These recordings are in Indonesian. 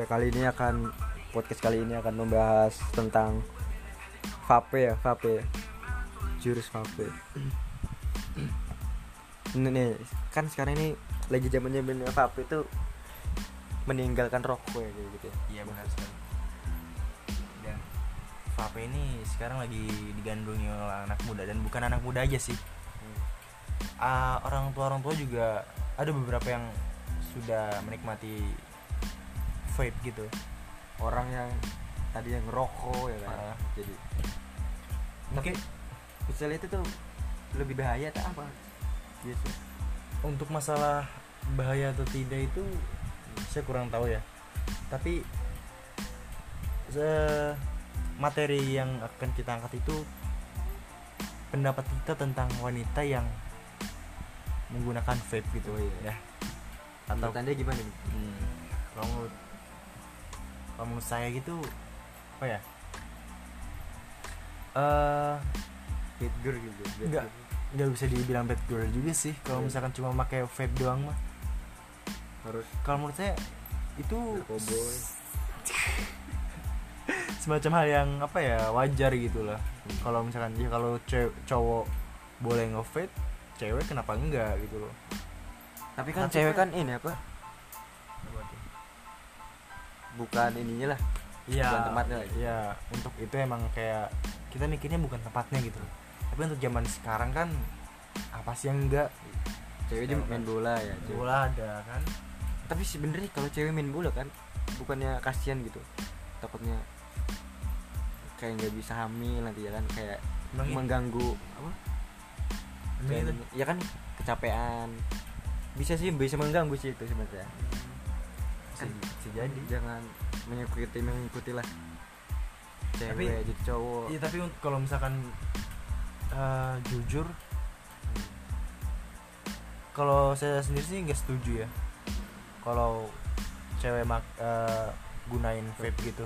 ya kali ini akan podcast kali ini akan membahas tentang vape ya vape jurus vape. Ini nih kan sekarang ini lagi zaman zamannya vape itu meninggalkan rokok ya gitu ya. Iya benar sekali. Dan vape ini sekarang lagi digandrungi oleh anak muda dan bukan anak muda aja sih. Ah, orang tua orang tua juga ada beberapa yang sudah menikmati vape gitu. Orang yang tadi yang ngerokok ya kan? Ah. jadi mungkin misalnya itu tuh lebih bahaya tak apa? Gitu untuk masalah bahaya atau tidak itu saya kurang tahu ya. Tapi se- materi yang akan kita angkat itu pendapat kita tentang wanita yang menggunakan vape gitu Oh, iya. ya. Atau atau tanda gimana nih? Hmm, kalau kalau menurut saya gitu apa ya? Eh bad girl gitu bad Enggak. girl. nggak bisa dibilang bad girl juga sih. Kalau Iya. misalkan cuma pakai vape doang mah. Harus. Kalau menurut saya itu semacam hal yang apa ya wajar gitu lah. Kalau misalkan ya kalau cowok boleh nge-vape cewek kenapa enggak gitu loh. Tapi kan Tapi cewek kan ini apa bukan ininya lah Iya, Bukan tempatnya lagi. Iya, untuk itu emang kayak kita mikirnya bukan tempatnya gitu. Tapi untuk zaman sekarang kan apa sih yang enggak? cewek Sekarang main kan bola ya cewek. Bola ada kan? tapi sebenarnya kalau cewek main bola kan bukannya kasihan gitu takutnya kayak nggak bisa hamil nanti ya kan kayak Emang, i- mengganggu apa emang itu dan- ya kan kecapean bisa sih bisa mengganggu sih itu sebenarnya bisa jadi. jangan mengikuti mengikuti lah cewek Tapi- jadi cowok Iya, tapi kalau misalkan eh, jujur kalau saya sendiri sih nggak setuju ya. Kalau cewek mak eh, gunain vape gitu.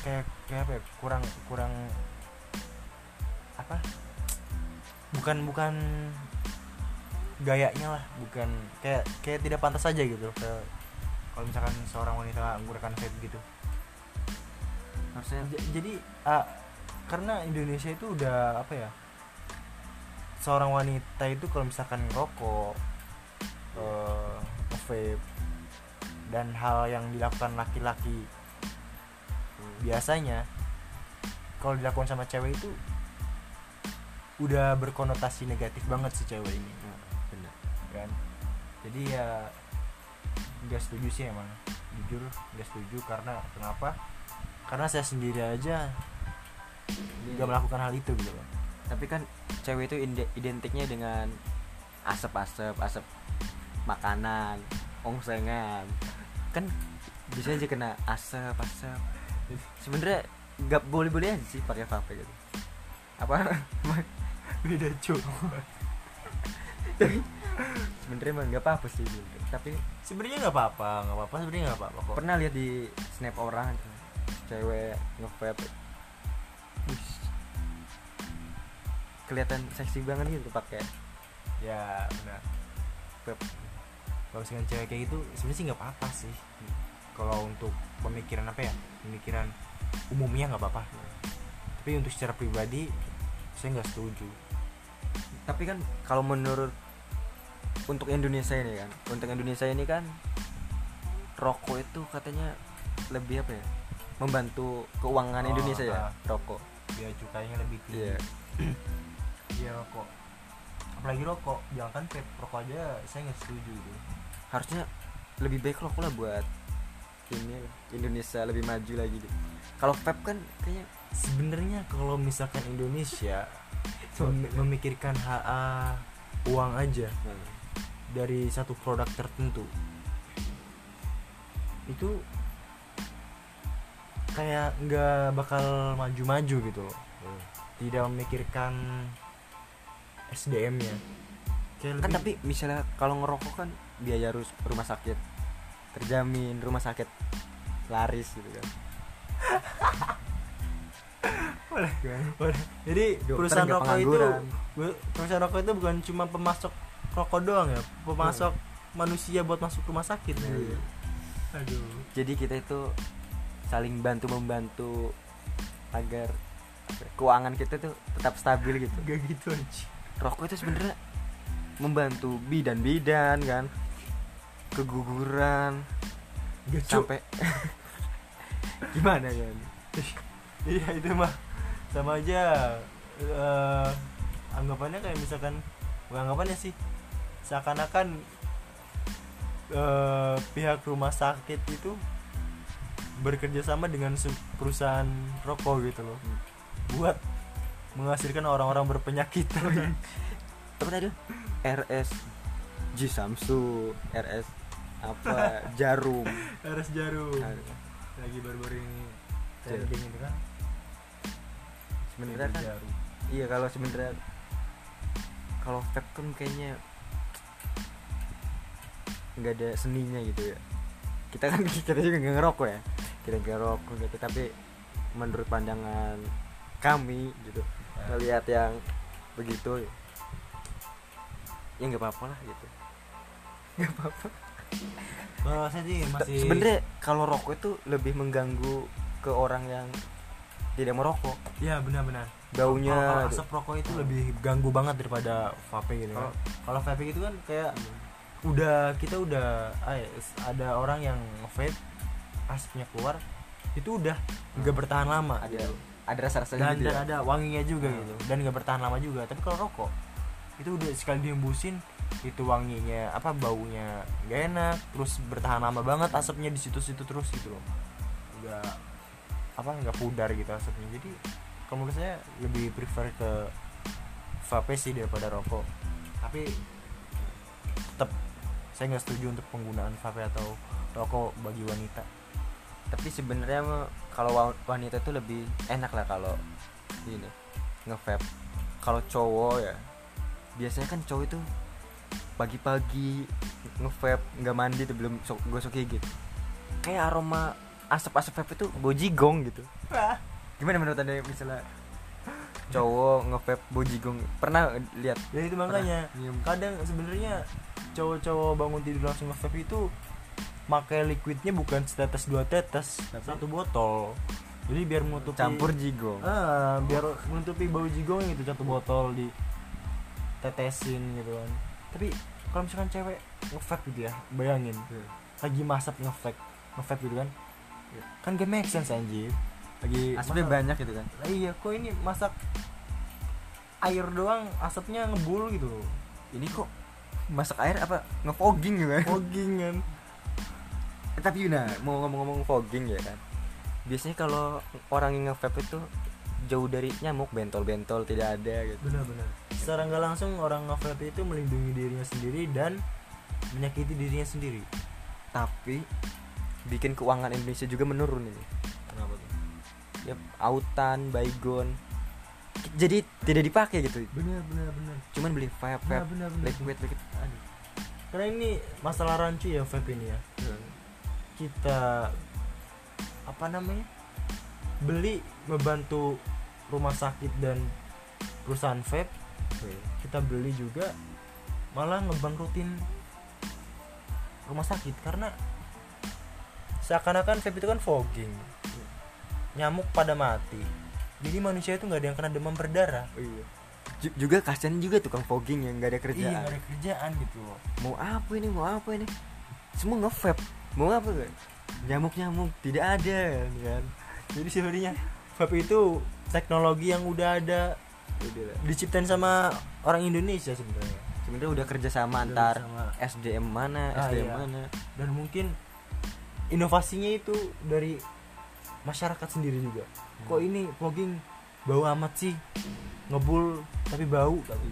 Kayak kayak apa ya? Kurang kurang apa? Bukan bukan gayanya lah, bukan kayak kayak tidak pantas aja gitu. Kayak kalau misalkan seorang wanita menggunakan vape gitu. harusnya. Jadi ah, karena Indonesia itu udah apa ya seorang wanita itu kalau misalkan rokok eh, vape dan hal yang dilakukan laki-laki biasanya kalau dilakukan sama cewek itu udah berkonotasi negatif banget si cewek ini. Nah, benar. Kan? Jadi ya nggak setuju sih emang. Jujur nggak setuju karena kenapa? Karena saya sendiri aja nggak melakukan hal itu gitu loh. Tapi kan cewek itu ide- identiknya dengan asap-asap asap makanan ongsengan. Kan bisa aja kena asap asap sebenarnya nggak boleh boleh aja sih pakai vape gitu. Apa? Beda cuy sebenarnya nggak apa apa sih tapi sebenarnya nggak apa-apa nggak apa-apa sebenarnya nggak apa-apa kok. pernah lihat di snap orang cewek nge-vape. Wih, kelihatan seksi banget gitu pakai ya benar. vape. Kalau misalkan cewek kayak gitu sebenarnya sih nggak apa-apa sih. Kalau untuk pemikiran apa ya pemikiran umumnya nggak apa-apa. Tapi untuk secara pribadi saya nggak setuju. Tapi kan kalau menurut untuk Indonesia ini kan untuk Indonesia ini kan rokok itu katanya lebih apa ya? Membantu keuangan Oh, Indonesia ya ah. rokok. Biaya cukainya lebih tinggi iya. Iya rokok. Apalagi rokok jangan kan vape rokok aja saya nggak setuju gitu harusnya lebih baik rokok lah buat ini Indonesia lebih maju lagi gitu kalau vape kan kayaknya sebenarnya kalau misalkan Indonesia mem- memikirkan HA uang aja. Nah, dari satu produk tertentu. Itu kayak nggak bakal maju-maju gitu loh. Tidak memikirkan SDM-nya kayak kan lebih- tapi misalnya kalau ngerokok kan biaya harus rumah sakit terjamin rumah sakit laris gitu kan. Boleh. Boleh. Jadi Dokter perusahaan rokok itu perusahaan rokok itu bukan cuma pemasok rokok doang ya, pemasok manusia buat masuk rumah sakit. Iya. aduh. Jadi kita itu saling bantu membantu agar ya, keuangan kita tuh tetap stabil gitu. Gak gitu aja rokok itu sebenarnya membantu bidan-bidan kan. Keguguran. Gak sampai gimana kan iya itu mah sama aja eh, anggapannya kayak misalkan anggapannya sih seakan-akan eh, pihak rumah sakit itu bekerja sama dengan perusahaan rokok gitu loh. Buat menghasilkan orang-orang berpenyakit. Apa tadi RS G Samsu RS apa jarum. Harus jarum. Nah, lagi baru-baru ini Jarum. trending itu kan? Sebenarnya kan jarum. iya kalau sebenarnya kalau vape kayaknya nggak ada seninya gitu ya. Kita kan kita juga nggak ngerokok ya. Kita nggak ngerokok gitu tapi menurut pandangan kami gitu ngelihat yang begitu ya nggak apa-apa lah gitu. Nggak apa-apa. Sih masih sebenarnya kalau rokok itu lebih mengganggu ke orang yang tidak merokok. Ya benar-benar baunya kalau kalau tuh. asap rokok itu lebih ganggu banget daripada vape gitu kan. Kalau vape itu kan kayak udah kita udah ah, ya, ada orang yang vape asapnya keluar itu udah nggak bertahan lama ada gitu. ada rasa-rasa dan, gitu dan ya ada wanginya juga Hmm. gitu dan nggak bertahan lama juga tapi kalau rokok itu udah sekali dihembusin itu wanginya apa baunya gak enak terus bertahan lama banget asapnya di situ-situ terus gitu loh nggak apa nggak pudar gitu asapnya jadi kalau menurut saya lebih prefer ke vape sih daripada rokok. Tapi tetap saya nggak setuju untuk penggunaan vape atau rokok bagi wanita. Tapi sebenarnya kalau wa- wanita tuh lebih enak lah kalau ini nge-vape. Kalau cowok ya biasanya kan cowok itu pagi-pagi nge-vape nggak mandi tuh belum so- gosok gigi. Kayak aroma asap-asap vape itu bojigong gitu gimana menurut anda misalnya? Cowok nge-vape bojigong? Pernah lihat? Ya itu makanya. Pernah nyium. kadang sebenarnya cowok-cowok bangun tidur langsung nge-vape itu pakai liquidnya bukan setetes dua tetes Tapi- satu botol. Jadi biar menutupi campur jigong? Ah biar menutupi bau jigong gitu satu botol di tetesin gitu kan. Tapi kalau misalkan cewek nge-vape gitu ya bayangin. Lagi masak nge-vape nge-vape gitu kan. Kan gak make sense anjir lagi asapnya masak- banyak gitu kan? Lah iya kok ini masak air doang asapnya ngebul gitu loh. Ini kok masak air apa? Ngefogging gitu kan? Fogging kan. Eh, tapi nah mau ngomong-ngomong fogging ya kan? Biasanya kalau orang yang nge-vape itu jauh dari nyamuk bentol-bentol tidak ada gitu. Benar-benar. Secara nggak langsung orang nge-vape itu melindungi dirinya sendiri dan menyakiti dirinya sendiri. Tapi bikin keuangan Indonesia juga menurun ini ya autan baygon. Jadi tidak dipakai gitu. Benar benar benar. Cuman beli vape vape benar benar liquid liquid. Aduh. karena ini masalah rancu ya vape ini ya. Kita apa namanya beli membantu rumah sakit dan perusahaan vape kita beli juga malah ngebangkrutin rumah sakit. Karena seakan-akan vape itu kan fogging nyamuk pada mati. Jadi manusia itu nggak ada yang kena demam berdarah. Iya. Ju- juga kasihan juga tukang fogging yang nggak ada iya kerjaan nggak ada kerjaan gitu loh. Mau apa ini mau apa ini? Semua nge-vape. Mau apa kan nyamuk nyamuk tidak ada kan? Jadi sebenarnya vape itu teknologi yang udah ada Udah diciptain sama orang Indonesia sebenarnya. Sebenarnya udah kerja sama Udah antar sama. SDM mana Ah, SDM iya. mana. Dan mungkin inovasinya itu dari masyarakat sendiri juga. Kok ini fogging bau amat sih? Ngebul tapi bau. Tapi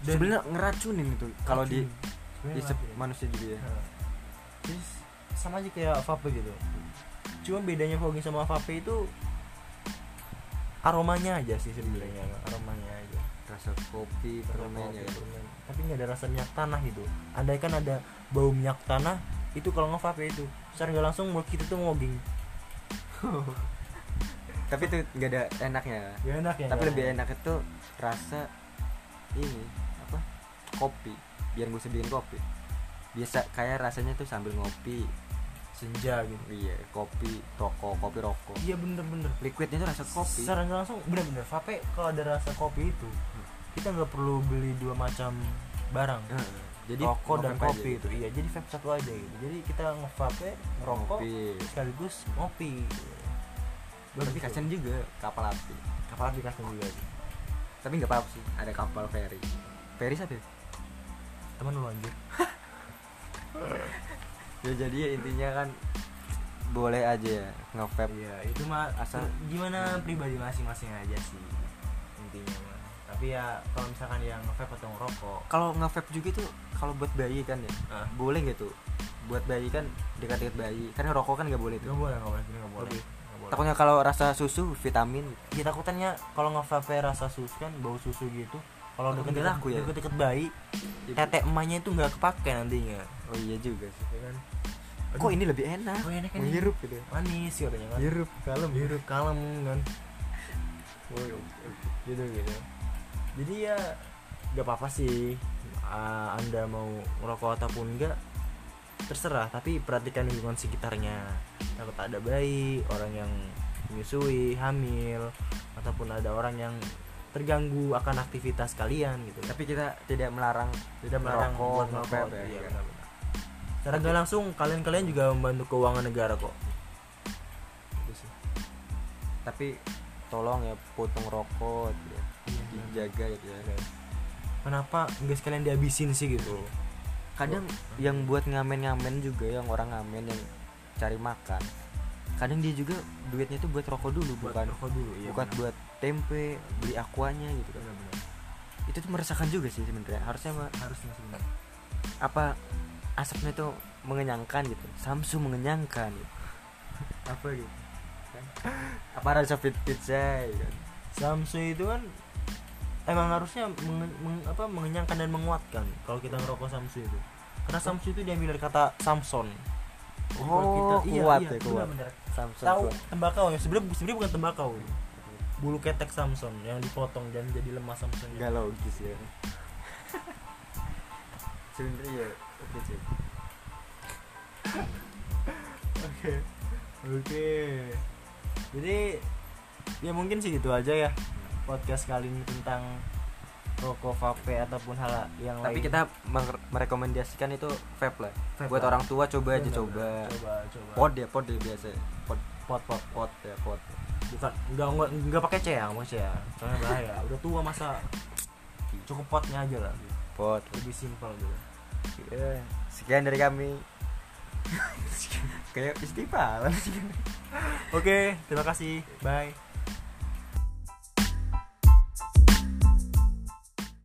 Dan- sebenarnya ngeracunin itu kalau di ngeracunin. manusia juga ya. Nah, sama aja kayak vape gitu. Cuma bedanya fogging sama vape itu aromanya aja sih sebenarnya aromanya aja. Rasa kopi permennya ya. tapi nggak ada rasa minyak tanah gitu. Andai kan ada bau minyak tanah itu kalau nge-vape itu secara nggak langsung mulut kita tuh ngoging tapi itu nggak ada enaknya. Gak enak ya tapi lebih enak. itu rasa ini apa kopi. Biar gue bikin kopi. Biasa kayak rasanya tuh sambil ngopi. Senja gitu. Iya kopi rokok kopi rokok. Iya bener-bener liquidnya itu rasa kopi. Secara langsung bener-bener. Vape kalau ada rasa kopi itu kita nggak perlu beli dua macam barang. Heeh. Jadi rokok dan nge-vape aja kopi gitu. itu. Iya jadi vape satu aja gitu. Jadi kita ngevape ngerokok Ngopi. sekaligus ngopi. Tapi kasian juga kapal api. Kapal api kasian juga. Sih tapi nggak apa-apa sih ada kapal ferry ferry siapa ya? teman lu anjir. Ya jadi ya intinya kan boleh aja ya nge-vape. Iya itu mah Asal- gimana pribadi masing-masing aja sih intinya mah. Tapi ya kalau misalkan yang vape atau ngerokok. Kalau nge-vape juga tuh kalau buat bayi kan ya ah, boleh gitu buat bayi kan dekat-dekat bayi. Kan ngerokok kan nggak boleh nggak tuh boleh nggak boleh nggak boleh. Nggak boleh. takutnya kalau rasa susu vitamin. Ya takutannya kalau ngevape rasa susu kan bau susu gitu. Kalau Oh, deket nggak laku ya? deket bayi tete emaknya itu nggak kepake nantinya. Oh iya juga sih ya kan? Kok ini lebih enak? Oh, enak, enak. menghirup gitu manis katanya kan? Hirup kalem. Hirup kalem kan? Gitu gitu. Jadi ya gak apa apa sih Ah, anda mau ngerokok ataupun enggak terserah tapi perhatikan lingkungan sekitarnya takut ada bayi orang yang menyusui hamil ataupun ada orang yang terganggu akan aktivitas kalian gitu tapi kita tidak melarang tidak melarang Merokok, buat ngerokok ya, iya, iya. secara nggak langsung kalian kalian juga membantu keuangan negara kok Gitu sih. tapi tolong ya potong rokok gitu ya. Iya, dijaga gitu ya kenapa nggak sekalian dihabisin sih gitu? Kadang yang buat ngamen-ngamen juga yang orang ngamen yang cari makan kadang dia juga duitnya itu buat rokok dulu buat bukan rokok dulu iya bukan buat tempe beli aquanya gitu kan. Itu tuh meresahkan juga sih sebenarnya harusnya mah harusnya sebenarnya apa asapnya itu mengenyangkan gitu. Samsu mengenyangkan gitu. apa gitu? Kan? apa rasa fit pizza gitu kan. Samsu itu kan emang harusnya menge- meng- apa mengenyangkan dan menguatkan kalau kita ngerokok Samsu itu karena Samsu itu diambil dari kata Samson Jadi kalau Oh, iya, kuat iya, ya, kuat. benar-benar. Samsung tahu kuat. tembakau ya sebenarnya sebenarnya bukan tembakau bulu ketek Samson yang dipotong dan jadi lemas Samson nggak logis ya sebenarnya ya oke Oke. Oke. Jadi ya mungkin sih gitu aja ya podcast kali ini tentang rokok vape ataupun hal yang tapi lain. kita meng- merekomendasikan itu vape lah Vape buat lah. orang tua coba aja coba Coba, coba. pod ya pod ya biasa pod pot, pot. pod ya pod Bukan enggak enggak, enggak pakai C ya, Mas ya. Soalnya bahaya. Udah tua masa cukup potnya aja lah. pod Lebih simpel gitu. Ya, sekian dari kami kayak istighfar Oke, terima kasih. Bye.